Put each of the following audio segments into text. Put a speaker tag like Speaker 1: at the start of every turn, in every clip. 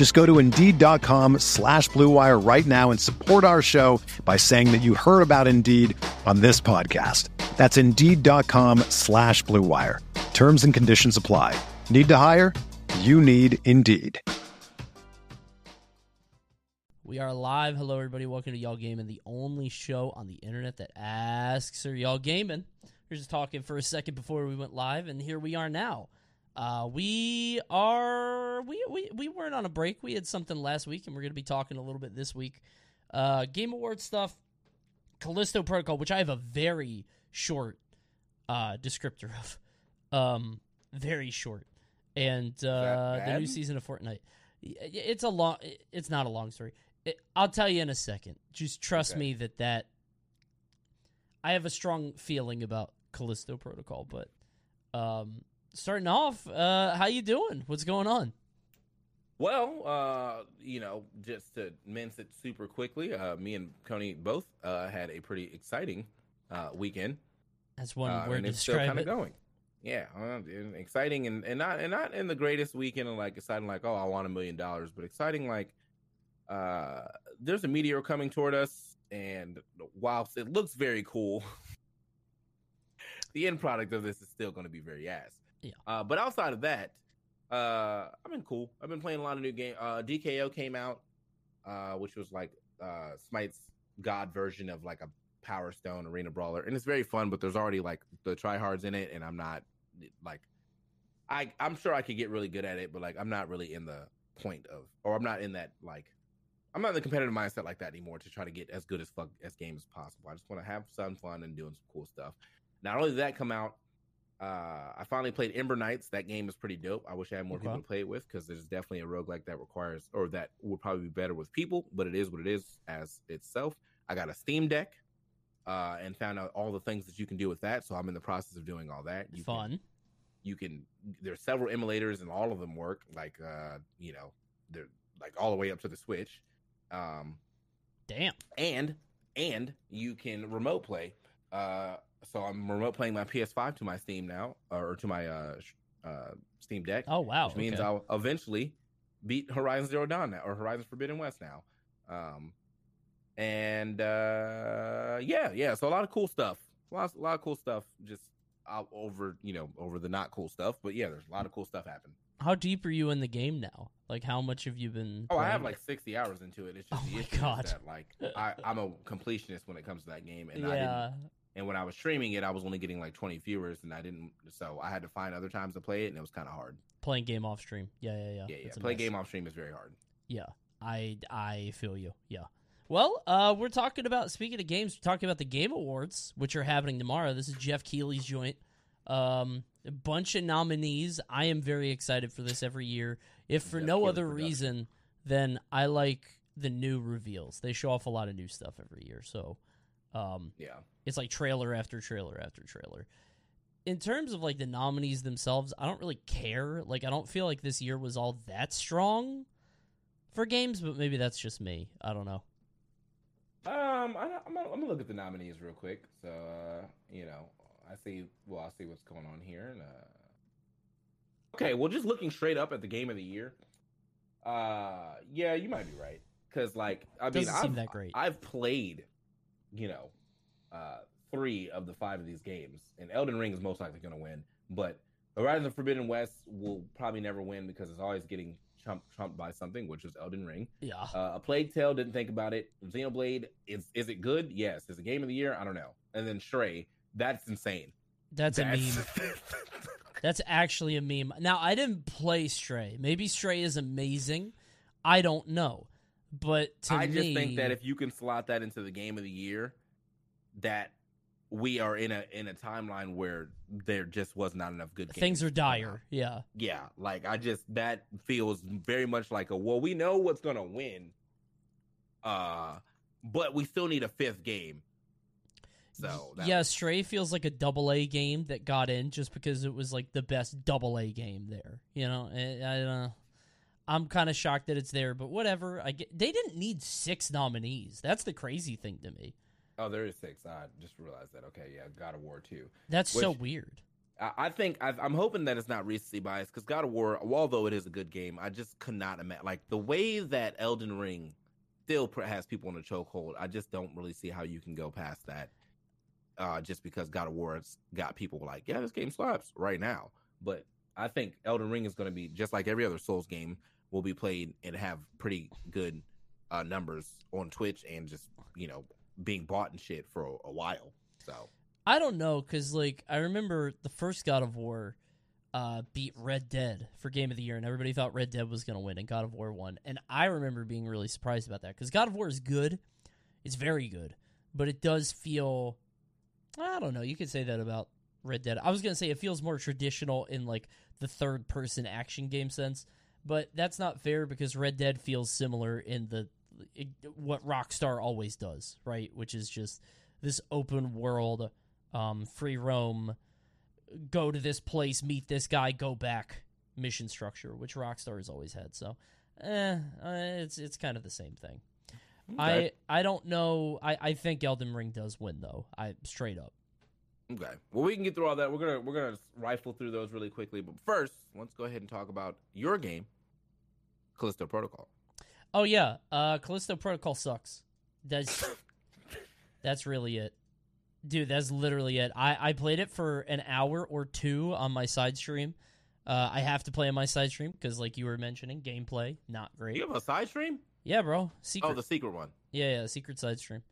Speaker 1: Just go to Indeed.com slash BlueWire right now and support our show by saying that you heard about Indeed on this podcast. That's Indeed.com slash BlueWire. Terms and conditions apply. Need to hire? You need Indeed.
Speaker 2: We are live. Hello, everybody. Welcome to Y'all Gaming, the only show on the internet that asks, Are y'all gaming? We are just talking for a second before we went live, and here we are now. Uh, we are we, we we weren't on a break. We had something last week, and we're going to be talking a little bit this week. Uh, Game Award stuff, Callisto Protocol, which I have a very short uh, descriptor of, um, very short, and uh, the new season of Fortnite. It's a long. It's not a long story. It, I'll tell you in a second. Just trust okay. me that that I have a strong feeling about Callisto Protocol, but um, starting off, uh, how you doing? What's going on?
Speaker 3: Well, uh, you know, just to mince it super quickly, uh, me and Coney both uh, had a pretty exciting uh, weekend.
Speaker 2: That's one
Speaker 3: uh,
Speaker 2: word
Speaker 3: and
Speaker 2: to
Speaker 3: it's still kind of going. Yeah, uh, and exciting and, and not and not in the greatest weekend and like exciting like oh I want a million dollars, but exciting like uh, there's a meteor coming toward us, and whilst it looks very cool, the end product of this is still going to be very ass.
Speaker 2: Yeah.
Speaker 3: Uh, but outside of that, uh, I've been cool. I've been playing a lot of new game. Uh, DKO came out, uh, which was like uh, Smite's God version of like a Power Stone arena brawler, and it's very fun. But there's already like the tryhards in it, and I'm not like I I'm sure I could get really good at it, but like I'm not really in the point of, or I'm not in that like I'm not in the competitive mindset like that anymore to try to get as good as fuck as game as possible. I just want to have some fun and doing some cool stuff. Not only did that come out, uh, I finally played Ember Knights. That game is pretty dope. I wish I had more okay. people to play it with because there's definitely a roguelike that requires or that would probably be better with people, but it is what it is as itself. I got a Steam Deck uh, and found out all the things that you can do with that. So I'm in the process of doing all that. You
Speaker 2: Fun.
Speaker 3: Can, you can. There's several emulators and all of them work. Like uh, you know, they're like all the way up to the Switch. Um,
Speaker 2: Damn.
Speaker 3: And and you can remote play. Uh, so I'm remote playing my PS5 to my Steam now, or to my uh, uh, Steam Deck.
Speaker 2: Oh wow!
Speaker 3: Which means
Speaker 2: okay.
Speaker 3: I'll eventually beat Horizon Zero Dawn now, or Horizon Forbidden West now. Um, and uh, yeah, yeah. So a lot of cool stuff. A lot, a lot of cool stuff. Just out over, you know, over the not cool stuff. But yeah, there's a lot of cool stuff happening.
Speaker 2: How deep are you in the game now? Like, how much have you been?
Speaker 3: Oh, I have like sixty hours into it. It's just
Speaker 2: oh
Speaker 3: the
Speaker 2: my
Speaker 3: issue
Speaker 2: God.
Speaker 3: that like I, I'm a completionist when it comes to that game, and I didn't. And when I was streaming it, I was only getting like 20 viewers, and I didn't. So I had to find other times to play it, and it was kind of hard.
Speaker 2: Playing game off stream. Yeah, yeah, yeah.
Speaker 3: Yeah, yeah.
Speaker 2: That's a
Speaker 3: Play game off stream is very hard.
Speaker 2: Yeah, I I feel you. Yeah. Well, uh, we're talking about speaking of games, we're talking about the Game Awards, which are happening tomorrow. This is Geoff Keighley's joint. Um, a bunch of nominees. I am very excited for this every year. If for
Speaker 3: Geoff
Speaker 2: no
Speaker 3: Keighley
Speaker 2: other
Speaker 3: production.
Speaker 2: reason than I like the new reveals. They show off a lot of new stuff every year. So, um,
Speaker 3: Yeah.
Speaker 2: it's like trailer after trailer after trailer. In terms of like the nominees themselves, I don't really care. Like I don't feel like this year was all that strong for games, but maybe that's just me. I don't know.
Speaker 3: Um, I, I'm gonna, I'm gonna look at the nominees real quick. So, uh, you know, I see. Well, I'll see what's going on here. And, uh... okay, well, just looking straight up at the game of the year. Uh, yeah, you might be right. Because, like, I mean,
Speaker 2: Doesn't seem
Speaker 3: I've,
Speaker 2: that great.
Speaker 3: I've played, you know, uh, three of the five of these games, and Elden Ring is most likely going to win. But Horizon of Forbidden West will probably never win because it's always getting trumped, trumped by something, which is Elden Ring.
Speaker 2: Yeah.
Speaker 3: Uh, a Plague Tale didn't think about it. Xenoblade is is it good? Yes. Is it game of the year? I don't know. And then Stray, That's insane.
Speaker 2: That's, a meme. That's actually a meme. Now, I didn't play Stray. Maybe Stray is amazing. I don't know. But to
Speaker 3: I just think that if you can slot that into the game of the year, that we are in a in a timeline where there just was not enough good games.
Speaker 2: things are
Speaker 3: to come out.
Speaker 2: dire, yeah.
Speaker 3: Yeah, like I just that feels very much like a well, we know what's gonna win, uh, but we still need a fifth game. So that-
Speaker 2: yeah, Stray feels like a double A game that got in just because it was like the best double A game there. You know, I, I don't know. I'm kind of shocked that it's there, but whatever. I get. They didn't need six nominees. That's the crazy thing to me.
Speaker 3: oh, there is six. I just realized that. Okay, yeah, God of War two.
Speaker 2: That's so weird.
Speaker 3: I, I think I, I'm hoping that it's not recency bias because God of War, although it is a good game, I just could not imagine like the way that Elden Ring still has people in a chokehold. I just don't really see how you can go past that. Uh, just because God of War has got people like, yeah, this game slaps right now. But I think Elden Ring is going to be just like every other Souls game will be played and have pretty good uh, numbers on Twitch and just you know being bought and shit for a, a while. So
Speaker 2: I don't know because like I remember the first God of War uh, beat Red Dead for Game of the Year, and everybody thought Red Dead was going to win, and God of War won. And I remember being really surprised about that because God of War is good, it's very good, but it does feel I don't know. You could say that about Red Dead. I was going to say it feels more traditional in like the third person action game sense, but that's not fair because Red Dead feels similar in the it, what Rockstar always does, right? Which is just this open world, um, free roam, go to this place, meet this guy, go back mission structure, which Rockstar has always had. So, eh, uh, it's it's kind of the same thing. I I don't know. I I think Elden Ring does win though. I straight up.
Speaker 3: Okay. Well, we can get through all that. We're gonna we're gonna rifle through those really quickly. But first, let's go ahead and talk about your game, Callisto Protocol.
Speaker 2: Oh yeah, uh, Callisto Protocol sucks. That's that's really it, dude. That's literally it. I I played it for an hour or two on my side stream. Uh, I have to play on my side stream because, like you were mentioning, gameplay not great.
Speaker 3: You have a side stream?
Speaker 2: Yeah, bro. Secret.
Speaker 3: Oh, the secret one.
Speaker 2: Yeah, yeah, secret side stream.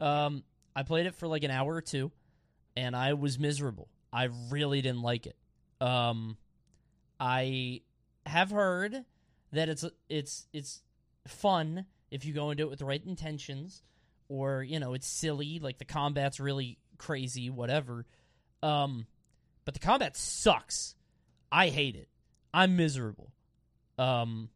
Speaker 2: Um, I played it for like an hour or two, and I was miserable. I really didn't like it. Um, I have heard that it's it's it's fun if you go into it with the right intentions, or you know it's silly, like the combat's really crazy, whatever. Um, but the combat sucks. I hate it. I'm miserable. Um,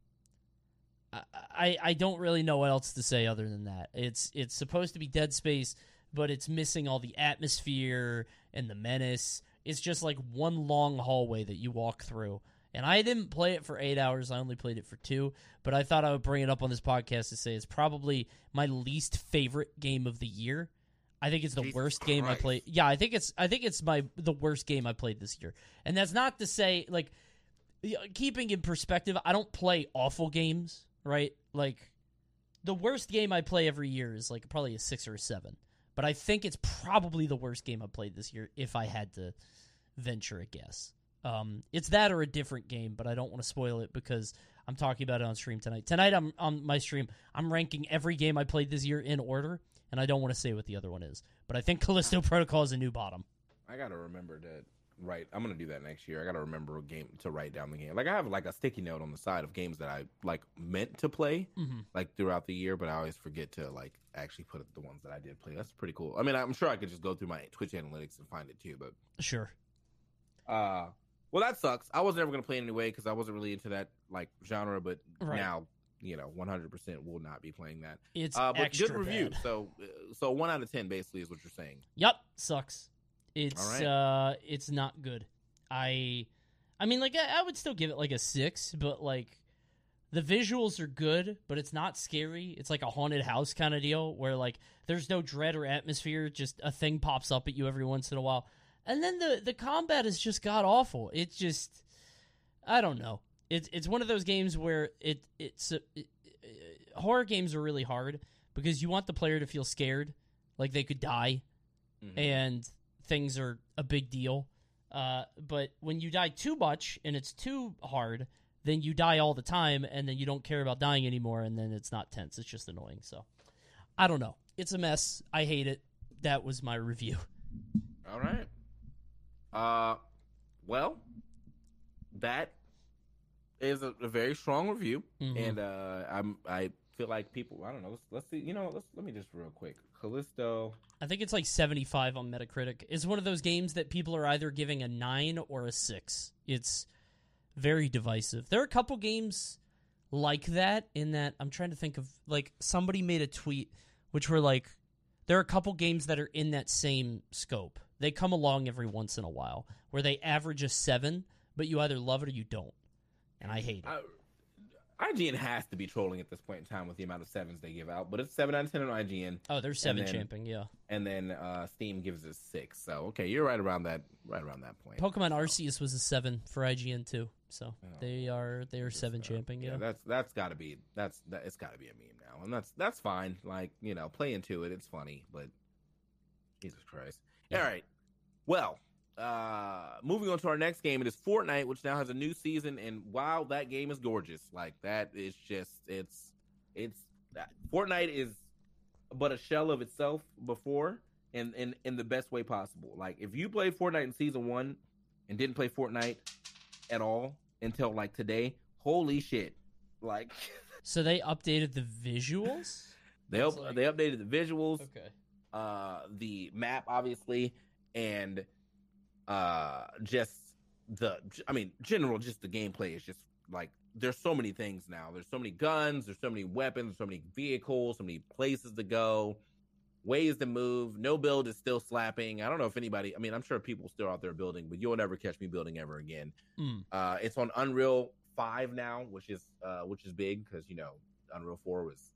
Speaker 2: I, I I don't really know what else to say other than that. It's it's supposed to be Dead Space, but it's missing all the atmosphere and the menace. It's just like one long hallway that you walk through. And I didn't play it for eight hours. I only played it for two. But I thought I would bring it up on this podcast to say it's probably my least favorite game of the year. I think it's the
Speaker 3: Jesus
Speaker 2: worst game I
Speaker 3: Christ.
Speaker 2: played. Yeah, I think it's I think it's my the worst game I played this year. And that's not to say like keeping in perspective, I don't play awful games, right? Like the worst game I play every year is like probably a 6 or a 7. But I think it's probably the worst game I've played this year if I had to venture a guess. Um, it's that or a different game, but I don't want to spoil it because I'm talking about it on stream tonight. Tonight, I'm on my stream. I'm ranking every game I played this year in order, and I don't want to say what the other one is. But I think Callisto Protocol is a new bottom.
Speaker 3: I gotta remember to write. I'm gonna do that next year. I gotta remember a game to write down the game. Like I have like a sticky note on the side of games that I like meant to play
Speaker 2: hmm
Speaker 3: like throughout the year, but I always forget to like actually put the ones that I did play. That's pretty cool. I mean, I'm sure I could just go through my Twitch analytics and find it too, but
Speaker 2: Sure.
Speaker 3: Uh, well, that sucks. I was never gonna play it anyway because I wasn't really into that like genre. But
Speaker 2: Right.
Speaker 3: now, you know, 100 percent will not be playing that.
Speaker 2: It's
Speaker 3: Uh, but good review.
Speaker 2: bad.
Speaker 3: So, uh, so one out of ten basically is what you're saying.
Speaker 2: Yep, sucks. It's
Speaker 3: right.
Speaker 2: uh it's not good. I I mean like I, I would still give it like a 6, but like the visuals are good, but it's not scary. It's like a haunted house kind of deal where like there's no dread or atmosphere, just a thing pops up at you every once in a while. And then the the combat is just god awful. It's just I don't know. It's it's one of those games where it it's it, it, horror games are really hard because you want the player to feel scared, like they could die
Speaker 3: Mhm.
Speaker 2: and things are a big deal. Uh, but when you die too much and it's too hard, then you die all the time, and then you don't care about dying anymore, and then it's not tense. It's just annoying. So, I don't know. It's a mess. I hate it. That was my review.
Speaker 3: All right. Uh, well, that is a, a very strong review,
Speaker 2: Mhm.
Speaker 3: and uh, I'm I feel like people. I don't know. Let's, let's see. You know, let's let me just real quick. Callisto.
Speaker 2: I think it's like 75 on Metacritic. It's one of those games that people are either giving a 9 or a 6. It's very divisive. There are a couple games like that in that I'm trying to think of like somebody made a tweet which were like there are a couple games that are in that same scope. They come along every once in a while where they average a 7, but you either love it or you don't. And I hate it.
Speaker 3: I, IGN has to be trolling at this point in time with the amount of sevens they give out, but it's seven out of ten on IGN,
Speaker 2: Oh, there's 7
Speaker 3: then-
Speaker 2: champing, yeah.
Speaker 3: and then uh, Steam gives it six. So okay, you're right around that, right around that point.
Speaker 2: Pokemon
Speaker 3: So,
Speaker 2: Arceus was a 7 for IGN too. So,
Speaker 3: Oh,
Speaker 2: they are they are 7
Speaker 3: uh,
Speaker 2: champing, yeah.
Speaker 3: that's that's got to be that's that it's got to be a meme now, and that's that's fine. Like you know, play into it, it's funny, but Jesus Christ.
Speaker 2: Yeah.
Speaker 3: All right, well, uh, moving on to our next game, it is Fortnite, which now has a new season, and wow, that game is gorgeous. Like that is just it's it's Fortnite is but a shell of itself before, and in in the best way possible. Like if you played Fortnite in season one and didn't play Fortnite at all until like today, holy shit! Like
Speaker 2: So they updated the visuals?
Speaker 3: they up,
Speaker 2: like-
Speaker 3: they updated the visuals,
Speaker 2: Okay.
Speaker 3: uh, the map obviously, and uh, just the I mean general just the gameplay is just like there's so many things now. There's so many guns, there's so many weapons, so many vehicles, so many places to go, ways to move. No build is still slapping. I don't know if anybody. I mean, I'm sure people still out there building, but you'll never catch me building ever again.
Speaker 2: Mm.
Speaker 3: Uh, it's on Unreal Five now, which is uh, which is big because you know Unreal Four was.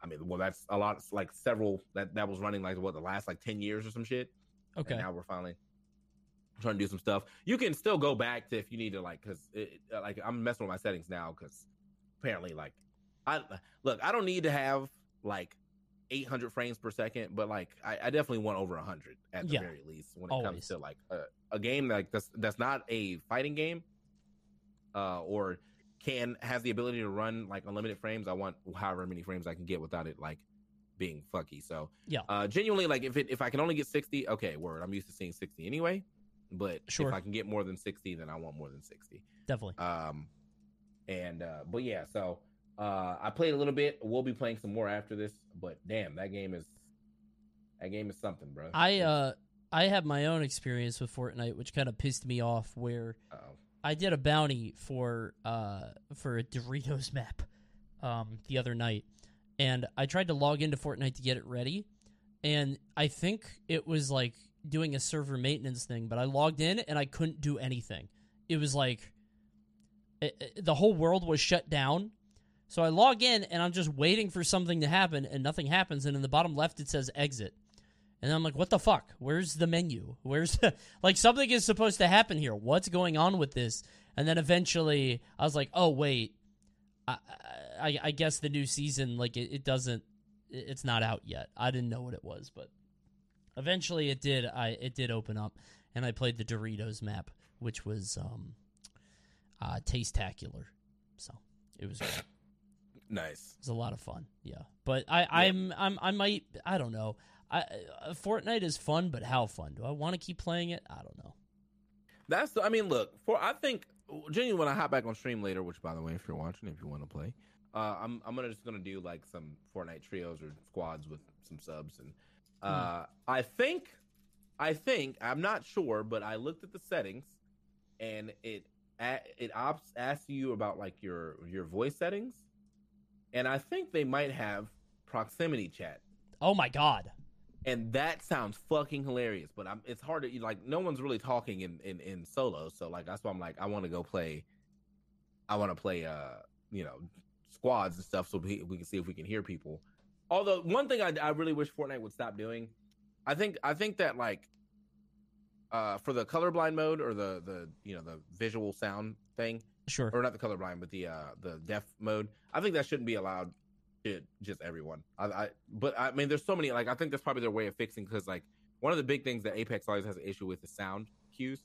Speaker 3: I mean, well, that's a lot. Like several that that was running like what the last like ten years or some shit.
Speaker 2: Okay.
Speaker 3: And now we're finally trying to do some stuff. You can still go back to if you need to, like, because like I'm messing with my settings now because apparently, like, I look, I don't need to have like 800 frames per second, but like I, I definitely want over 100 at the
Speaker 2: Yeah.
Speaker 3: very least when it
Speaker 2: Always.
Speaker 3: comes to like a, a game like that's that's not a fighting game, uh, or can has the ability to run like unlimited frames. I want however many frames I can get without it like being fucky. So
Speaker 2: Yeah.
Speaker 3: uh, genuinely like if it if I can only get 60, okay, word. I'm used to seeing 60 anyway. But
Speaker 2: Sure.
Speaker 3: if I can get more than 60, then I want more than 60.
Speaker 2: Definitely.
Speaker 3: Um, and uh, but yeah, so uh, I played a little bit. We'll be playing some more after this. But damn, that game is that game is something, bro.
Speaker 2: I uh I have my own experience with Fortnite which kind of pissed me off where
Speaker 3: uh
Speaker 2: I did a bounty for uh for a Doritos map um the other night and I tried to log into Fortnite to get it ready and I think it was like doing a server maintenance thing but I logged in and I couldn't do anything. It was like it, it- the whole world was shut down. So I log in and I'm just waiting for something to happen and nothing happens and in the bottom left it says exit. And I'm like, what the fuck? Where's the menu? Where's the, like something is supposed to happen here? What's going on with this? And then eventually, I was like, oh wait, I I, I guess the new season like it, it doesn't, it's not out yet. I didn't know what it was, but eventually it did. I it did open up, and I played the Doritos map, which was um, uh, tastacular. So it was it
Speaker 3: nice.
Speaker 2: was a lot of fun. Yeah, but I I'm I'm I might I don't know. I uh, Fortnite is fun, but how fun? Do I want to keep playing it? I don't know.
Speaker 3: That's I mean, look for I think genuinely when I hop back on stream later, which by the way, if you're watching, if you want to play, uh, I'm I'm gonna just gonna do like some Fortnite trios or squads with some subs, and uh, I think I think I'm not sure, but I looked at the settings, and it it ops asks you about like your your voice settings, and I think they might have proximity chat
Speaker 2: Oh my god.
Speaker 3: and that sounds fucking hilarious. But I'm it's hard to like no one's really talking in in in solo, so like that's why I'm like I want to go play. I want to play uh you know squads and stuff so we, we can see if we can hear people. Although one thing I, I really wish Fortnite would stop doing, I think I think that like uh for the colorblind mode or the the you know the visual sound thing
Speaker 2: Sure.
Speaker 3: or not the colorblind, but the uh the deaf mode. I think that shouldn't be allowed to just everyone. I, I but I mean, there's so many. Like I think that's probably their way of fixing because like one of the big things that Apex always has an issue with is sound cues,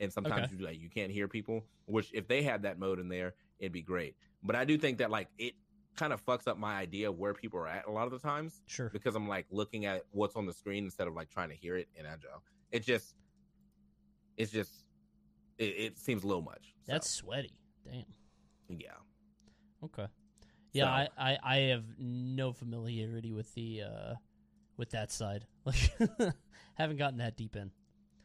Speaker 3: and sometimes
Speaker 2: Okay.
Speaker 3: you like you can't hear people. Which if they had that mode in there, it'd be great. But I do think that like it kind of fucks up my idea of where people are at a lot of the times
Speaker 2: Sure.
Speaker 3: because I'm like looking at what's on the screen instead of like trying to hear it. in I, it just it's just it, it seems a little much. So,
Speaker 2: That's sweaty. Damn.
Speaker 3: yeah.
Speaker 2: Okay. Yeah,
Speaker 3: So-
Speaker 2: I, I, I have no familiarity with the uh with that side. Like haven't gotten that deep in.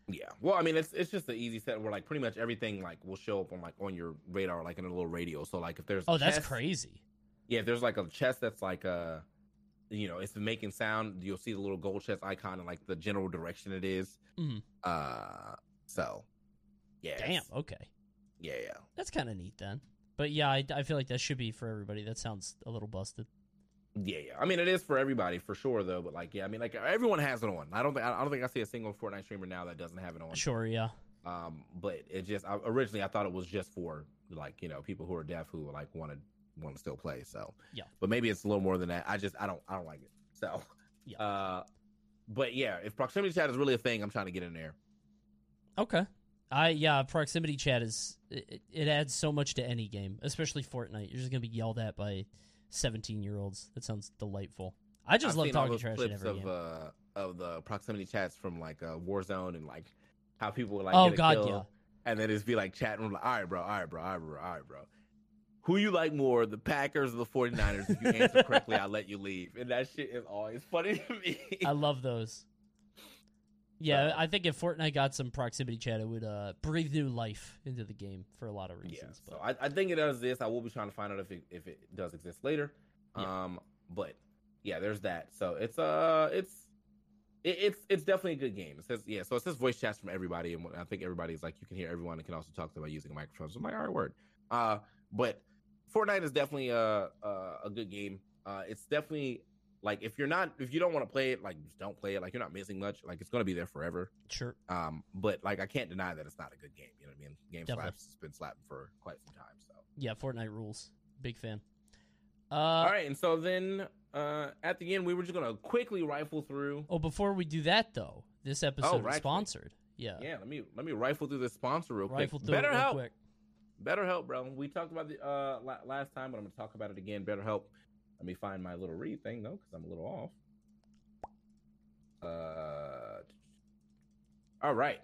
Speaker 3: Yeah. Well, I mean, it's it's just the easy set where like pretty much everything like will show up on like on your radar like in a little radio. So like if there's
Speaker 2: Oh, that's crazy.
Speaker 3: Yeah, if there's like a chest that's like uh you know, it's making sound, you'll see the little gold chest icon and like the general direction it is.
Speaker 2: Mhm.
Speaker 3: Uh so yeah.
Speaker 2: Damn. Okay.
Speaker 3: Yeah, yeah.
Speaker 2: That's kind of neat then. But yeah, I, I feel like that should be for everybody. That sounds a little busted.
Speaker 3: Yeah, yeah. I mean, it is for everybody for sure, though. But like, yeah, I mean, like everyone has it on. I don't think I don't think I see a single Fortnite streamer now that doesn't have it on.
Speaker 2: Sure. Yeah.
Speaker 3: Um, but it just I, originally I thought it was just for like you know people who are deaf who like want to want to still play. So
Speaker 2: Yeah.
Speaker 3: but maybe it's a little more than that. I just I don't I don't like it. So
Speaker 2: Yeah.
Speaker 3: Uh, but yeah, if proximity chat is really a thing, I'm trying to get in there.
Speaker 2: Okay. I yeah, proximity chat is it, it adds so much to any game, especially Fortnite. You're just gonna be yelled at by 17 year olds. That sounds delightful. I just
Speaker 3: I've
Speaker 2: love talking trash in every
Speaker 3: of
Speaker 2: game.
Speaker 3: uh of the proximity chats from like uh, Warzone and like how people would like
Speaker 2: Oh, God,
Speaker 3: kill,
Speaker 2: yeah.
Speaker 3: and then just be like chatting like, all right, bro, all right, bro, all right, bro, all right, bro. Who you like more, the Packers or the 49ers? If you answer correctly, I'll let you leave. And that shit is always funny to me.
Speaker 2: I love those. Yeah, I think if Fortnite got some proximity chat, it would uh, breathe new life into the game for a lot of reasons.
Speaker 3: yeah,
Speaker 2: reasons.
Speaker 3: so I, I think it does this. I will be trying to find out if it, if it does exist later.
Speaker 2: Yeah.
Speaker 3: Um, but yeah, there's that. So it's uh, it's it, it's it's definitely a good game. It says yeah, so it says voice chats from everybody, and I think everybody's like you can hear everyone and can also talk to them by using a microphone. So I'm like, all right, word. Uh, but Fortnite is definitely a a, a good game. Uh, it's definitely like if you're not if you don't want to play it, like just don't play it. Like you're not missing much. Like it's gonna be there forever.
Speaker 2: sure.
Speaker 3: Um, but like I can't deny that it's not a good game. You know what I mean? Game
Speaker 2: Definitely.
Speaker 3: slaps has been slapping for quite some time. So.
Speaker 2: Yeah, Fortnite rules. Big fan. Uh,
Speaker 3: All right, and so then uh, at the end, we were just gonna quickly rifle through.
Speaker 2: Oh, before we do that though, this episode is
Speaker 3: right.
Speaker 2: sponsored. Yeah.
Speaker 3: Yeah, let me let me rifle through this sponsor real
Speaker 2: Rifle
Speaker 3: quick.
Speaker 2: through
Speaker 3: BetterHelp,
Speaker 2: quick.
Speaker 3: BetterHelp, bro. We talked about the uh la- last time, but I'm gonna talk about it again. BetterHelp. Let me find my little read thing though, because I'm a little off. Uh, all right.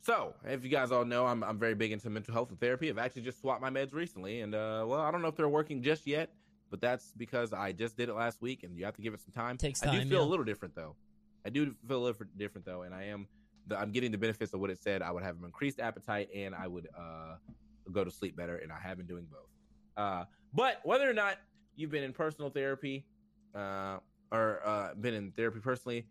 Speaker 3: So, if you guys all know, I'm I'm very big into mental health and therapy. I've actually just swapped my meds recently, and uh, well, I don't know if they're working just yet, but that's because I just did it last week, and you have to give it some time.
Speaker 2: Takes time.
Speaker 3: I do feel
Speaker 2: yeah.
Speaker 3: a little different though. I do feel a little different though, and I am the, I'm getting the benefits of what it said. I would have an increased appetite, and I would uh, go to sleep better, and I have been doing both. Uh, but whether or not you've been in personal therapy uh, or uh, been in therapy personally,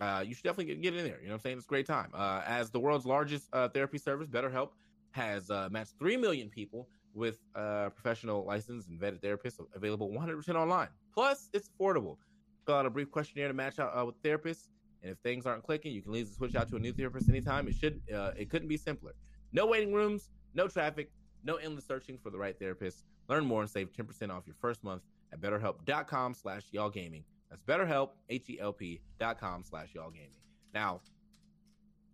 Speaker 3: uh, you should definitely get, get in there. You know what I'm saying? It's a great time. Uh, as the world's largest uh, therapy service, BetterHelp has matched 3 million people with professional licensed and vetted therapists available 100% online. Plus, it's affordable. Fill out a brief questionnaire to match out with therapists. And if things aren't clicking, you can easily switch out to a new therapist anytime. It should, it couldn't be simpler. No waiting rooms, no traffic, no endless searching for the right therapist. Learn more and save 10% off your first month at betterhelp.com slash y'all gaming. That's betterhelp, H-E-L-P dot com slash y'all gaming. Now,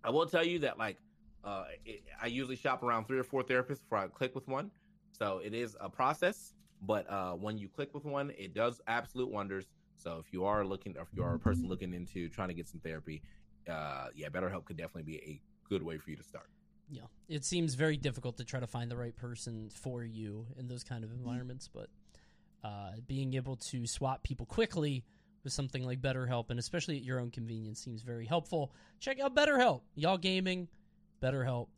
Speaker 3: I will tell you that like uh, it, I usually shop around three or four therapists before I click with one. So it is a process, but uh, when you click with one, it does absolute wonders. So if you are looking, if you are a person looking into trying to get some therapy, uh, yeah, BetterHelp could definitely be a good way for you to start.
Speaker 2: Yeah, it seems very difficult to try to find the right person for you in those kind of environments, but uh, being able to swap people quickly with something like BetterHelp, and especially at your own convenience, seems very helpful. Check out BetterHelp, y'all gaming, BetterHelp.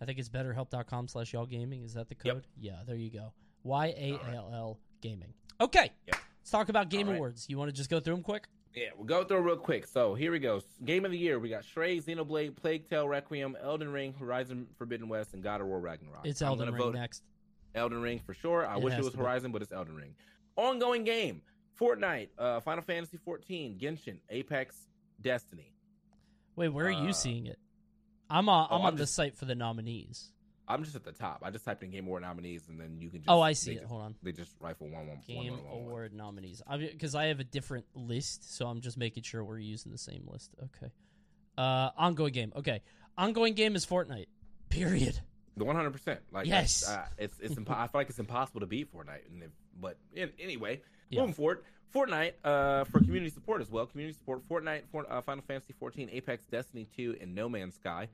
Speaker 2: I think it's BetterHelp.com slash y'all gaming. Is that the
Speaker 3: Yep.
Speaker 2: code? Yeah, there you go. Y A L L gaming. Okay,
Speaker 3: Yep.
Speaker 2: let's talk about Game
Speaker 3: right.
Speaker 2: Awards. You want to just go through them quick?
Speaker 3: Yeah, we'll go through real quick. So here we go. Game of the year. We got Stray, Xenoblade, Plague Tale, Requiem, Elden Ring, Horizon Forbidden West, and God of War Ragnarok.
Speaker 2: It's Elden Ring
Speaker 3: vote
Speaker 2: next.
Speaker 3: Elden Ring for sure. I
Speaker 2: It
Speaker 3: wish it was
Speaker 2: be.
Speaker 3: Horizon, but it's Elden Ring. Ongoing game: Fortnite, uh, Final Fantasy 14, Genshin, Apex, Destiny.
Speaker 2: Wait, where are
Speaker 3: Uh,
Speaker 2: you seeing it? I'm on,
Speaker 3: oh,
Speaker 2: I'm
Speaker 3: I'm
Speaker 2: on the site for the nominees.
Speaker 3: I'm just at the top. I just typed in Game Award nominees, and then you can. just
Speaker 2: Oh, I see it.
Speaker 3: Just,
Speaker 2: Hold on.
Speaker 3: They just rifle one, one, one,
Speaker 2: Game
Speaker 3: one, one, one.
Speaker 2: Award nominees. Because I have a different list, so I'm just making sure we're using the same list. Okay. Uh, ongoing game. Okay. Ongoing game is Fortnite. Period.
Speaker 3: The 100. percent Like
Speaker 2: Yes.
Speaker 3: uh, it's it's. Impo- I feel like it's impossible to beat Fortnite. And if, but in, anyway,
Speaker 2: Yeah.
Speaker 3: moving forward, Fortnite uh, for community support as well. Community support: Fortnite, for, uh, Final Fantasy 14, Apex, Destiny 2, and No Man's Sky.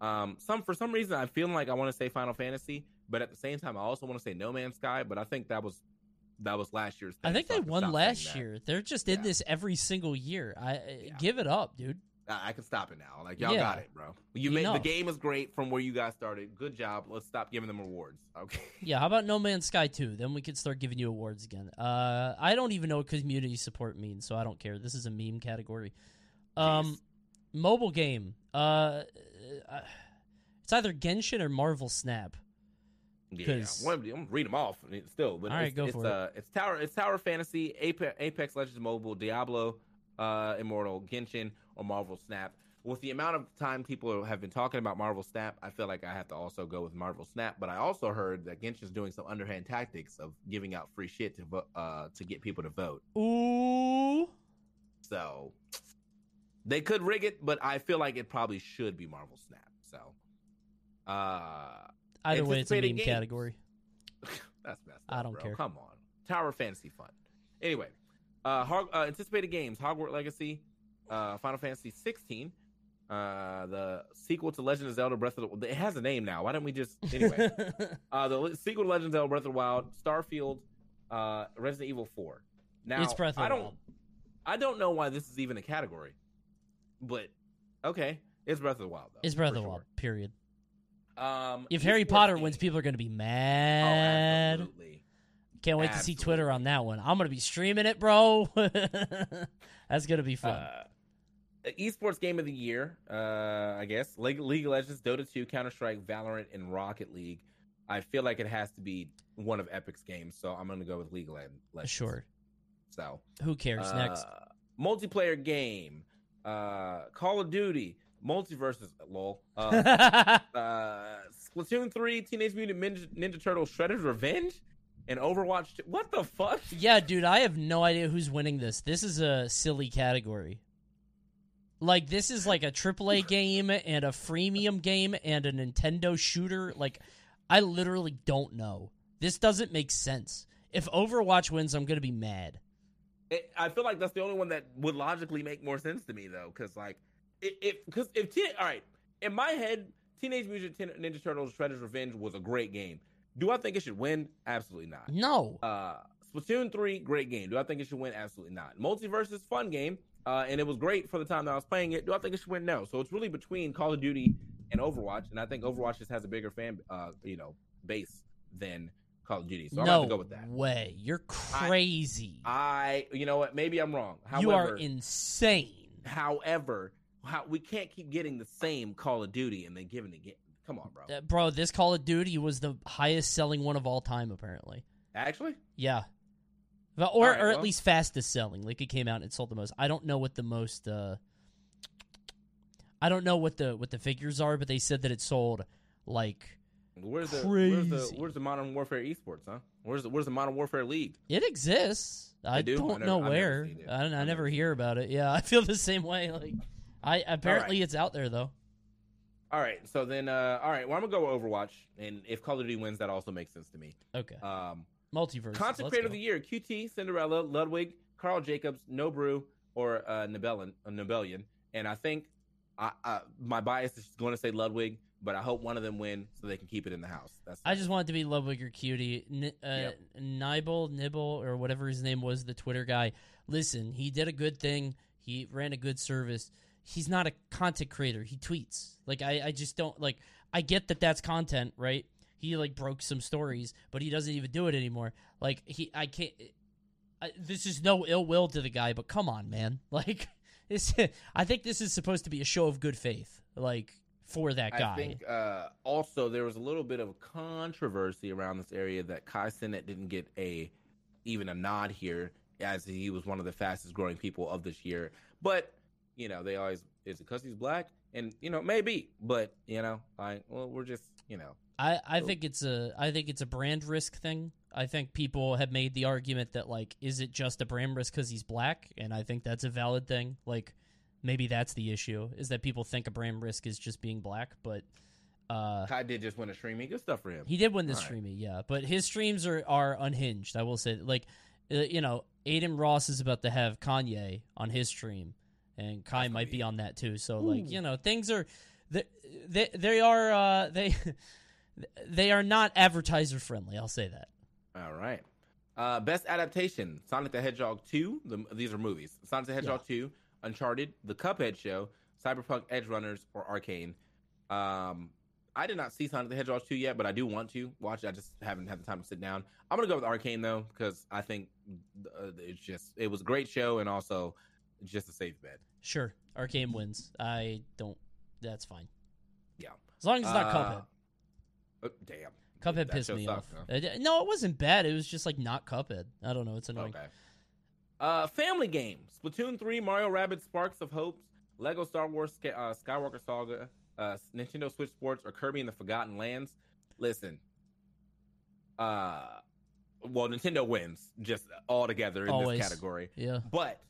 Speaker 3: Um, some for some reason I feel like I want to say Final Fantasy, but at the same time I also want to say No Man's Sky. But I think that was that was last year's.
Speaker 2: I think
Speaker 3: so
Speaker 2: they
Speaker 3: can
Speaker 2: won last year. They're just in
Speaker 3: Yeah.
Speaker 2: this every single year. I
Speaker 3: Yeah.
Speaker 2: give it up, dude.
Speaker 3: I I can stop it now. Like y'all
Speaker 2: Yeah.
Speaker 3: got it, bro. You made the game is great from where you guys started. Good job. Let's stop giving them awards. Okay.
Speaker 2: Yeah, how about No Man's Sky 2? Then we could start giving you awards again. Uh, I don't even know what community support means, so I don't care. This is a meme category. Um. Mobile game. Uh, uh, it's either Genshin or Marvel Snap.
Speaker 3: Yeah, I'm gonna read them off still, but
Speaker 2: All right,
Speaker 3: it's,
Speaker 2: go
Speaker 3: it's,
Speaker 2: for it.
Speaker 3: uh, it's Tower, it's Tower Fantasy, Apex, Apex Legends Mobile, Diablo, uh, Immortal, Genshin, or Marvel Snap. With the amount of time people have been talking about Marvel Snap, I feel like I have to also go with Marvel Snap. But I also heard that Genshin's doing some underhand tactics of giving out free shit to vo- uh to get people to vote.
Speaker 2: Ooh.
Speaker 3: So they could rig it, but I feel like it probably should be Marvel Snap. So uh
Speaker 2: Either way, it's a meme
Speaker 3: games.
Speaker 2: category.
Speaker 3: That's messed up.
Speaker 2: I don't
Speaker 3: bro.
Speaker 2: care.
Speaker 3: Come on, Tower Fantasy fun. Anyway, uh, Hog- uh anticipated games: Hogwarts Legacy, uh, Final Fantasy 16, uh, the sequel to Legend of Zelda: Breath of the. It has a name now. Why don't we just anyway? uh, the sequel to Legend of Zelda: Breath of the Wild, Starfield, uh, Resident Evil 4. Now,
Speaker 2: it's Breath of
Speaker 3: I
Speaker 2: the
Speaker 3: don't,
Speaker 2: Wild.
Speaker 3: I don't know why this is even a category, but okay, it's Breath of the Wild though.
Speaker 2: It's Breath of the Wild. Period.
Speaker 3: Um,
Speaker 2: If Harry Potter wins, people are going to be
Speaker 3: Oh,
Speaker 2: mad.
Speaker 3: absolutely.
Speaker 2: Can't wait to see Twitter on that one. I'm going to be streaming it, bro. That's going to be fun.
Speaker 3: Uh, esports game of the year, uh, I guess. League, League of Legends, Dota 2, Counter Strike, Valorant, and Rocket League. I feel like it has to be one of Epic's games, so I'm going to go with League of Legends.
Speaker 2: sure.
Speaker 3: So,
Speaker 2: Who cares? Next.
Speaker 3: uh, multiplayer game, uh, Call of Duty, MultiVersus, lol. Uh, uh, Splatoon 3, Teenage Mutant Ninja, Ninja Turtles, Shredder's Revenge, and Overwatch. 2. What the fuck?
Speaker 2: Yeah, dude, I have no idea who's winning this. This is a silly category. Like this is like a AAA game and a freemium game and a Nintendo shooter. Like I literally don't know. This doesn't make sense. If Overwatch wins, I'm gonna be mad.
Speaker 3: It, I feel like that's the only one that would logically make more sense to me, though, because like, if because if teen, all right, in my head, Teenage Mutant Ninja Turtles: Shredder's Revenge was a great game. Do I think it should win? Absolutely not.
Speaker 2: No.
Speaker 3: Uh, Splatoon three, great game. Do I think it should win? Absolutely not. Multiverse is fun game, uh, and it was great for the time that I was playing it. Do I think it should win? No. So it's really between Call of Duty and Overwatch, and I think Overwatch just has a bigger fan, uh, you know, base than Call of Duty. So I'm gonna
Speaker 2: no
Speaker 3: have to go with that.
Speaker 2: way. You're crazy.
Speaker 3: I, you know what? Maybe I'm wrong. However,
Speaker 2: you are insane.
Speaker 3: However, how we can't keep getting the same Call of Duty and then giving it. Come on, bro.
Speaker 2: Uh, bro, this Call of Duty was the highest selling one of all time, apparently.
Speaker 3: Actually,
Speaker 2: Yeah. Well, or,
Speaker 3: Alright,
Speaker 2: or at
Speaker 3: well.
Speaker 2: least fastest selling. Like it came out and it sold the most. I don't know what the most uh I don't know what the what the figures are, but they said that it sold like
Speaker 3: where's the where's the where's the Modern Warfare esports? Huh? Where's the where's the Modern Warfare League?
Speaker 2: it exists. I
Speaker 3: do? I
Speaker 2: don't
Speaker 3: never-
Speaker 2: know
Speaker 3: never
Speaker 2: where. I, I never
Speaker 3: never
Speaker 2: hear about it. Yeah, I feel the same way. Like I apparently it's out there though.
Speaker 3: All right, so then, uh, all right, well, I'm gonna go Overwatch, and if Call of Duty wins, that also makes sense to me.
Speaker 2: Okay.
Speaker 3: Um,
Speaker 2: Multiverse.
Speaker 3: Creator of the Year: QT, Cinderella, Ludwig, Karl Jacobs, Nobru, or uh, Nibellion, uh, Nibellion. And I think I, I, my bias is going to say Ludwig, but I hope one of them win so they can keep it in the house. That's
Speaker 2: I just want it to be Ludwig or Cutie. N- uh,
Speaker 3: Yep.
Speaker 2: Nibble, Nibble, or whatever his name was, the Twitter guy. Listen, he did a good thing. He ran a good service. He's not a content creator. He tweets. Like I, I just don't like. I get that that's content, right? He like broke some stories, but he doesn't even do it anymore. Like he, I can't. I, this is no ill will to the guy, but come on, man. Like this, I think this is supposed to be a show of good faith, like for that guy.
Speaker 3: I think uh, also there was a little bit of controversy around this area that Kai Cenat didn't get a even a nod here, as he was one of the fastest growing people of this year. But you know, they always is it because he's black, and you know maybe, but you know, like well, we're just you know,
Speaker 2: I, I think it's a I think it's a brand risk thing. I think people have made the argument that like is it just a brand risk because he's black, and I think that's a valid thing. Like maybe that's the issue is that people think a brand risk is just being black, but uh,
Speaker 3: Kai did just win a streaming. Good stuff for him.
Speaker 2: he did win this
Speaker 3: Right.
Speaker 2: streaming, yeah. But his streams are are unhinged. I will say, like uh, you know, Adin Ross is about to have Kanye on his stream, and Kai
Speaker 3: That's
Speaker 2: might be on that too. So like you know, things are they they, they are uh, they they are not advertiser friendly. I'll say that.
Speaker 3: All right. Uh, best adaptation: Sonic the Hedgehog 2. The, these are movies. Sonic the Hedgehog 2, Uncharted, The Cuphead Show, Cyberpunk Edgerunners, or Arcane. Um, I did not see Sonic the Hedgehog 2 yet, but I do want to watch it. I just haven't had the time to sit down. I'm gonna go with Arcane though, because I think uh, it's just it was a great show and also just a safe bet.
Speaker 2: Sure, Arcane wins. I don't. That's fine.
Speaker 3: Yeah.
Speaker 2: As long as it's not
Speaker 3: Uh,
Speaker 2: Cuphead.
Speaker 3: Oh, damn.
Speaker 2: Cuphead
Speaker 3: that
Speaker 2: pissed me
Speaker 3: sucked,
Speaker 2: off.
Speaker 3: huh?
Speaker 2: Uh, No, it wasn't bad. It was just like not Cuphead. I don't know. It's annoying.
Speaker 3: Okay. Uh, family game: Splatoon 3, Mario Rabbids Sparks of Hopes, Lego Star Wars uh, Skywalker Saga, uh, Nintendo Switch Sports, or Kirby and the Forgotten Lands. Listen, uh, well, Nintendo wins just all together in
Speaker 2: Always.
Speaker 3: this category.
Speaker 2: Yeah.
Speaker 3: But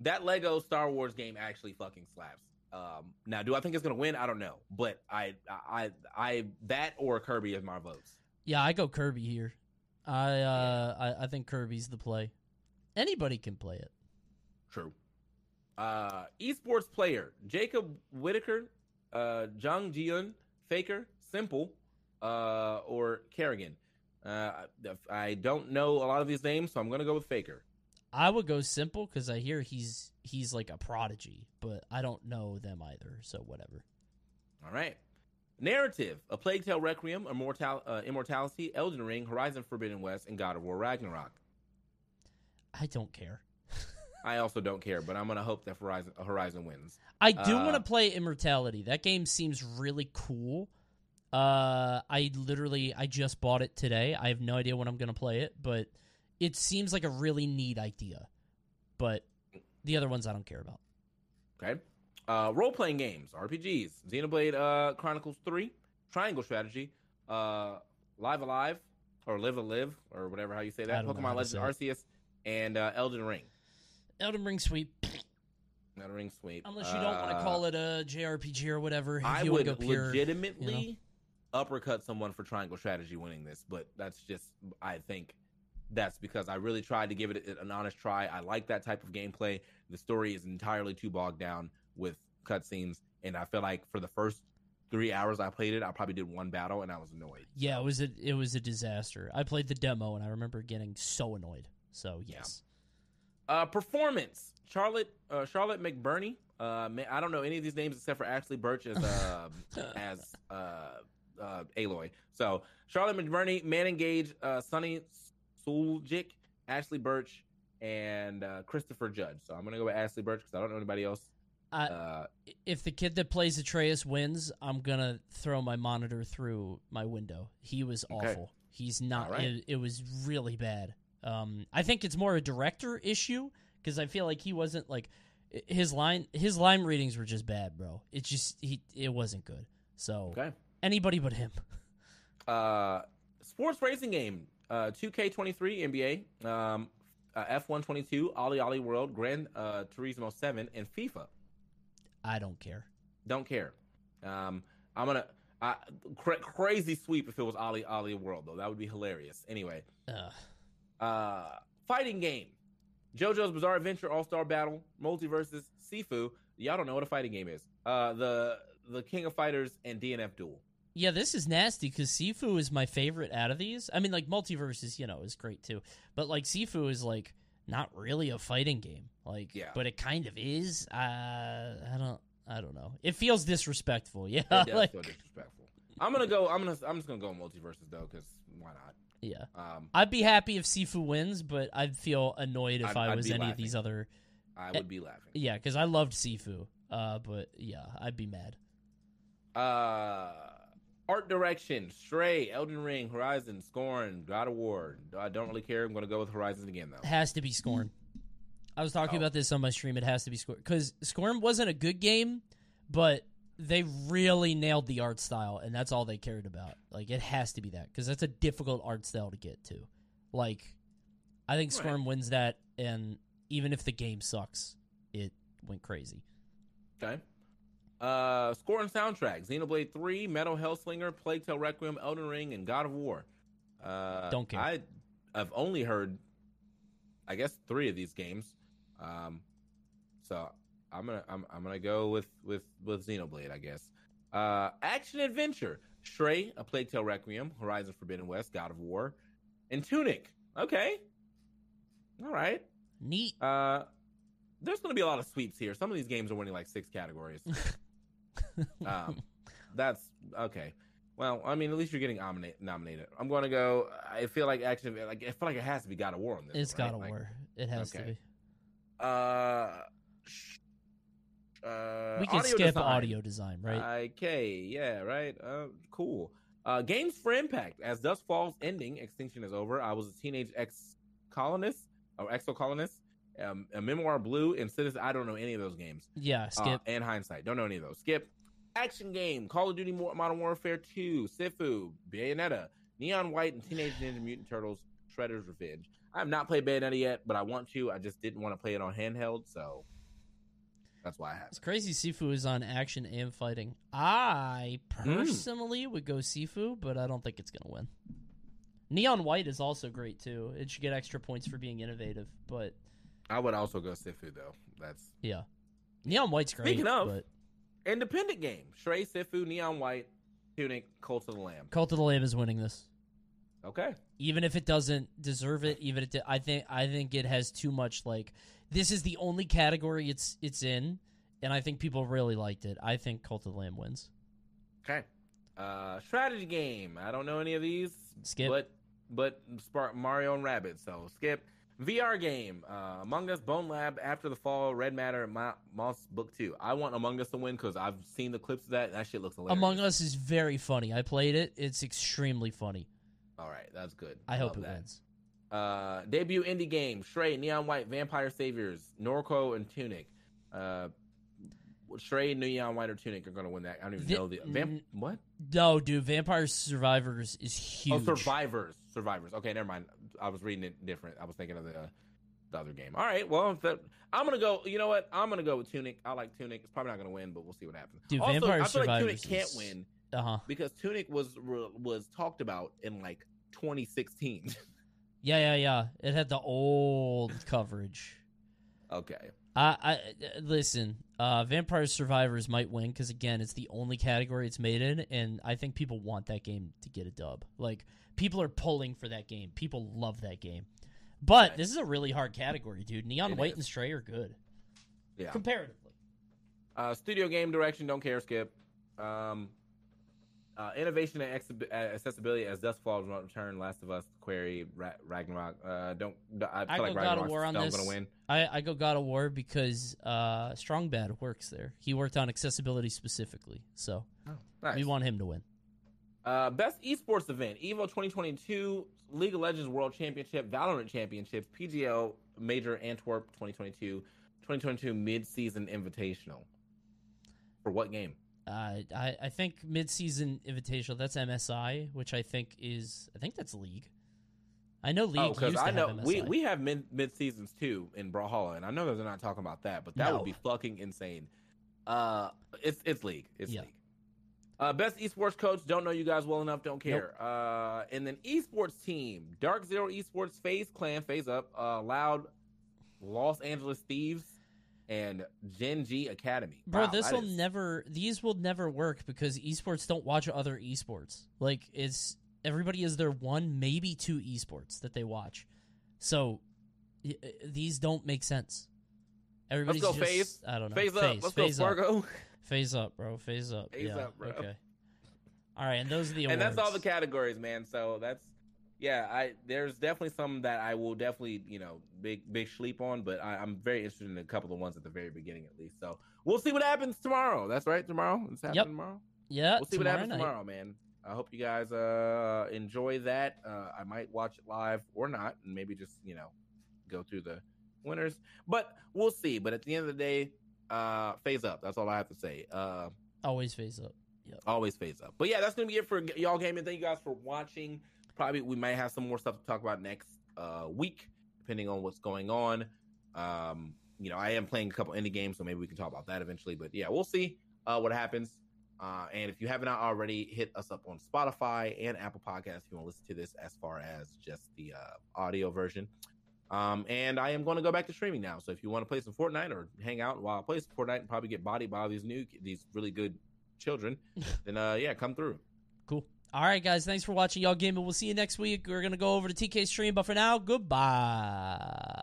Speaker 3: that Lego Star Wars game actually fucking slaps. Um, now, do I think it's gonna win? I don't know, but I, I, I, that or Kirby is my votes.
Speaker 2: Yeah, I go Kirby here. I uh I, I think Kirby's the play. Anybody can play it.
Speaker 3: True. Uh, esports player Jacob Whiteaker, uh, Jeong Ji-hoon, Faker, Simple, uh, or karrigan. Uh, I don't know a lot of these names, so I'm gonna go with Faker.
Speaker 2: I would go simple because I hear he's he's like a prodigy, but I don't know them either. So whatever.
Speaker 3: All right. Narrative: A Plague Tale: Requiem, Immortal- uh, Immortality, Elden Ring, Horizon Forbidden West, and God of War: Ragnarok.
Speaker 2: I don't care.
Speaker 3: I also don't care, but I'm gonna hope that Horizon Horizon wins.
Speaker 2: I do
Speaker 3: Uh,
Speaker 2: want to play Immortality. That game seems really cool. Uh, I literally I just bought it today. I have no idea when I'm gonna play it, but it seems like a really neat idea. But the other ones I don't care about.
Speaker 3: Okay. Uh, role playing games, RPGs, Xenoblade uh, Chronicles 3, Triangle Strategy, uh, Live Alive, or Live a Live, or whatever how you say that,
Speaker 2: don't know how
Speaker 3: Pokemon
Speaker 2: Legends
Speaker 3: Arceus, and uh, Elden Ring.
Speaker 2: Elden Ring sweep,
Speaker 3: Elden Ring sweep.
Speaker 2: unless you don't want to call it a JRPG or whatever. If
Speaker 3: Uh, I
Speaker 2: you
Speaker 3: would
Speaker 2: go pure,
Speaker 3: legitimately uppercut someone for Triangle Strategy winning this, but that's just, I think that's because I really tried to give it an honest try. I like that type of gameplay. The story is entirely too bogged down with cutscenes, and I feel like for the first three hours I played it, I probably did one battle, and I was annoyed.
Speaker 2: yeah, it was a it was a disaster. I played the demo and I remember getting so annoyed. So
Speaker 3: Yeah.
Speaker 2: yes,
Speaker 3: Uh, performance: Charlotte uh, Charlotte McBurney. Uh, ma- I don't know any of these names except for Ashly Burch as uh, as uh, uh, Aloy. So Charlotte McBurney, Manon Gage, uh, Sunny Suljic, Ashly Burch, and uh, Christopher Judge. So I'm gonna go with Ashly Burch because I don't know anybody else.
Speaker 2: I,
Speaker 3: Uh,
Speaker 2: if the kid that plays Atreus wins, I'm gonna throw my monitor through my window. He was
Speaker 3: Okay.
Speaker 2: awful. He's not.
Speaker 3: Right.
Speaker 2: It, it was really bad. Um, I think it's more a director issue because I feel like he wasn't like his line. His line readings were just bad, bro. It just he. It wasn't good. So
Speaker 3: okay.
Speaker 2: anybody but him.
Speaker 3: Uh, sports racing game: uh, 2K23 NBA, um, uh, F1 22, Ollie Ollie World, Grand uh, Turismo 7, and FIFA.
Speaker 2: I don't care.
Speaker 3: Don't care. Um, I'm gonna I, cra- crazy sweep if it was OlliOlli World though. That would be hilarious. Anyway,
Speaker 2: Ugh.
Speaker 3: Uh, fighting game: JoJo's Bizarre Adventure All Star Battle, MultiVersus, Sifu. Y'all don't know what a fighting game is. Uh, the the King of Fighters and DNF Duel.
Speaker 2: Yeah, this is nasty because Sifu is my favorite out of these. I mean, like MultiVersus, you know, is great too, but like Sifu is like not really a fighting game. Like,
Speaker 3: Yeah.
Speaker 2: but it kind of is. Uh, I don't, I don't know. It feels disrespectful. Yeah,
Speaker 3: It does
Speaker 2: like,
Speaker 3: feel disrespectful. I'm gonna go. I'm gonna. I'm just gonna go MultiVersus though, because why not?
Speaker 2: Yeah.
Speaker 3: Um,
Speaker 2: I'd be happy if Sifu wins, but I'd feel annoyed if
Speaker 3: I'd-
Speaker 2: i was any of these other.
Speaker 3: I would be laughing.
Speaker 2: Yeah, because I loved Sifu. Uh, but yeah, I'd be mad.
Speaker 3: Uh, art direction: Stray, Elden Ring, Horizon, Scorn, God of War. I don't really care. I'm gonna go with Horizon again though.
Speaker 2: has to be Scorn. I was talking
Speaker 3: Oh.
Speaker 2: about this on my stream. It has to be Scorn because Scorn wasn't a good game, but they really nailed the art style, and that's all they cared about. Like it has to be that because that's a difficult art style to get to. Like, I think
Speaker 3: Right.
Speaker 2: Wins that, and even if the game sucks, it went crazy.
Speaker 3: Okay. Uh, score and soundtrack: Xenoblade Three, Metal Hellsinger, Plague Tale Requiem, Elden Ring, and God of War. Uh,
Speaker 2: Don't care.
Speaker 3: I I've only heard, I guess, three of these games. Um, so I'm gonna I'm, I'm gonna go with with with Xenoblade, I guess. Uh, action adventure: Stray, A Plague Tale Requiem, Horizon Forbidden West, God of War, and Tunic. Okay, all right.
Speaker 2: Neat.
Speaker 3: Uh, there's going to be a lot of sweeps here. Some of these games are winning like six categories. um, that's okay. Well, I mean, at least you're getting nominate, nominated. I'm going to go. I feel like action. Like I feel like it has to be God of War on this.
Speaker 2: It's
Speaker 3: one, right?
Speaker 2: God of
Speaker 3: Like,
Speaker 2: War. It has to be.
Speaker 3: Uh, uh,
Speaker 2: We can skip
Speaker 3: design.
Speaker 2: audio design, right?
Speaker 3: Okay, yeah, right. Uh, cool. Uh, games for impact. As Dusk Falls Endling, extinction is over. I was a teenage ex colonist or exo colonist. Um, a memoir blue and citizen. I don't know any of those games.
Speaker 2: yeah,
Speaker 3: Uh,
Speaker 2: skip.
Speaker 3: and hindsight, don't know any of those. Skip. Action game. Call of Duty Modern Warfare 2, Sifu, Bayonetta, Neon White, and Teenage Ninja Mutant Turtles: Shredder's Revenge. I have not played Bayonetta yet, but I want to. I just didn't want to play it on handheld, so that's why I have.
Speaker 2: It's crazy Sifu is on action and fighting. I personally hmm. would go Sifu, but I don't think it's going to win. Neon White is also great too. It should get extra points for being innovative, but
Speaker 3: I would also go Sifu though. That's
Speaker 2: yeah. Neon White's great.
Speaker 3: Speaking of-
Speaker 2: but
Speaker 3: independent game. Stray, Sifu, Neon White, Tunic, Cult of the Lamb.
Speaker 2: Cult of the Lamb is winning this.
Speaker 3: Okay.
Speaker 2: Even if it doesn't deserve it, even if it, I think I think it has too much like this is the only category it's it's in, and I think people really liked it. I think Cult of the Lamb wins.
Speaker 3: Okay. Uh strategy game. I don't know any of these.
Speaker 2: Skip.
Speaker 3: But but Mario and Rabbids. So skip. VR game. Uh, Among Us, Bonelab, After the Fall, Red Matter, Ma- Moss Book Two. I want Among Us to win because I've seen the clips of that. That shit looks hilarious.
Speaker 2: Among Us is very funny. I played it. It's extremely funny.
Speaker 3: All right, that's good.
Speaker 2: I hope it
Speaker 3: that.
Speaker 2: wins.
Speaker 3: Uh, debut indie game: Stray, Neon White, Vampire Saviors, Norco, and Tunic. Uh, Stray, Neon White, or Tunic are going to win that. I don't even
Speaker 2: The-
Speaker 3: know the vamp. What?
Speaker 2: No, dude, Vampire Survivors is huge.
Speaker 3: Oh, Survivors. Survivors. Okay, never mind. I was reading it different. I was thinking of the uh, the other game. All right. Well, that, I'm gonna go. You know what? I'm gonna go with Tunic. I like Tunic. It's probably not gonna win, but we'll see what happens.
Speaker 2: Dude,
Speaker 3: also,
Speaker 2: Vampire
Speaker 3: I feel like Tunic
Speaker 2: Survivors
Speaker 3: can't
Speaker 2: is-
Speaker 3: win
Speaker 2: Uh huh.
Speaker 3: because Tunic was was talked about in like 2016.
Speaker 2: Yeah, yeah, yeah. It had the old coverage.
Speaker 3: okay.
Speaker 2: I, I uh, listen. Uh, Vampire Survivors might win because again, it's the only category it's made in, and I think people want that game to get a dub. Like people are pulling for that game. People love that game. But
Speaker 3: Right.
Speaker 2: this is a really hard category, dude. Neon
Speaker 3: It
Speaker 2: White
Speaker 3: is.
Speaker 2: and Stray are good
Speaker 3: Yeah.
Speaker 2: comparatively.
Speaker 3: Uh, studio game direction, don't care, skip. Um, uh, innovation and accessibility as Dust Falls return, Last of Us, Query, Ra- Ragnarok. Uh, don't I feel
Speaker 2: I
Speaker 3: like
Speaker 2: go God of
Speaker 3: Ragnarok's
Speaker 2: War on this.
Speaker 3: gonna win.
Speaker 2: I, I go God of War because uh, Strong Bad works there. He worked on accessibility specifically, so
Speaker 3: Nice.
Speaker 2: we want him to win.
Speaker 3: Uh, best esports event: Evo 2022, League of Legends World Championship, Valorant Championships, PGL Major Antwerp 2022, 2022 Mid-Season Invitational. For what game?
Speaker 2: Uh, I I think mid-season invitational. That's MSI, which I think is I think that's League. I know League
Speaker 3: oh, because
Speaker 2: used
Speaker 3: I
Speaker 2: to
Speaker 3: know
Speaker 2: have MSI.
Speaker 3: we we have mid mid seasons too in Brawlhalla, and I know that they're not talking about that, but that
Speaker 2: No.
Speaker 3: would be fucking insane. Uh, it's it's league, it's
Speaker 2: Yeah.
Speaker 3: league. Uh, best esports coach. Don't know you guys well enough. Don't care. Uh, and then esports team: Dark Zero Esports, FaZe Clan, FaZe Up, uh, Loud, Los Angeles Thieves, and Gen G Academy.
Speaker 2: Bro,
Speaker 3: Wow,
Speaker 2: this will
Speaker 3: is-
Speaker 2: never. These will never work because esports don't watch other esports. Like it's everybody is their one, maybe two esports that they watch. So y- uh, these don't make sense. Everybody's Let's
Speaker 3: go
Speaker 2: just,
Speaker 3: phase.
Speaker 2: I don't know.
Speaker 3: FaZe up. Let's
Speaker 2: phase
Speaker 3: go,
Speaker 2: up.
Speaker 3: Fargo.
Speaker 2: FaZe up, bro. FaZe up.
Speaker 3: Phase
Speaker 2: yeah.
Speaker 3: up, bro.
Speaker 2: Okay. All right, and those are the
Speaker 3: ones,
Speaker 2: and
Speaker 3: that's all the categories, man. So that's yeah. I there's definitely some that I will definitely you know big big sleep on, but I, I'm very interested in a couple of the ones at the very beginning at least. So we'll see what happens tomorrow. That's right, tomorrow. It's happening
Speaker 2: Yep.
Speaker 3: tomorrow.
Speaker 2: Yeah,
Speaker 3: We'll see what happens
Speaker 2: night.
Speaker 3: tomorrow, man. I hope you guys uh enjoy that. Uh, I might watch it live or not, and maybe just you know go through the winners. But we'll see. But at the end of the day, uh, FaZe up. That's all I have to say. Uh,
Speaker 2: Always FaZe up.
Speaker 3: always FaZe up. But yeah, that's gonna be it for y'all gaming. Thank you guys for watching. Probably we might have some more stuff to talk about next uh week, depending on what's going on. Um, you know, I am playing a couple indie games, so maybe we can talk about that eventually. But yeah, we'll see uh what happens. Uh, and if you haven't already, hit us up on Spotify and Apple Podcasts if you want to listen to this as far as just the uh, audio version. Um, and I am going to go back to streaming now. So if you want to play some Fortnite or hang out while I play some Fortnite and probably get bodied by all these new, these really good children, then uh, yeah, come through.
Speaker 2: All right, guys. Thanks for watching y'all game, and we'll see you next week. We're gonna go over to TK stream, but for now, goodbye.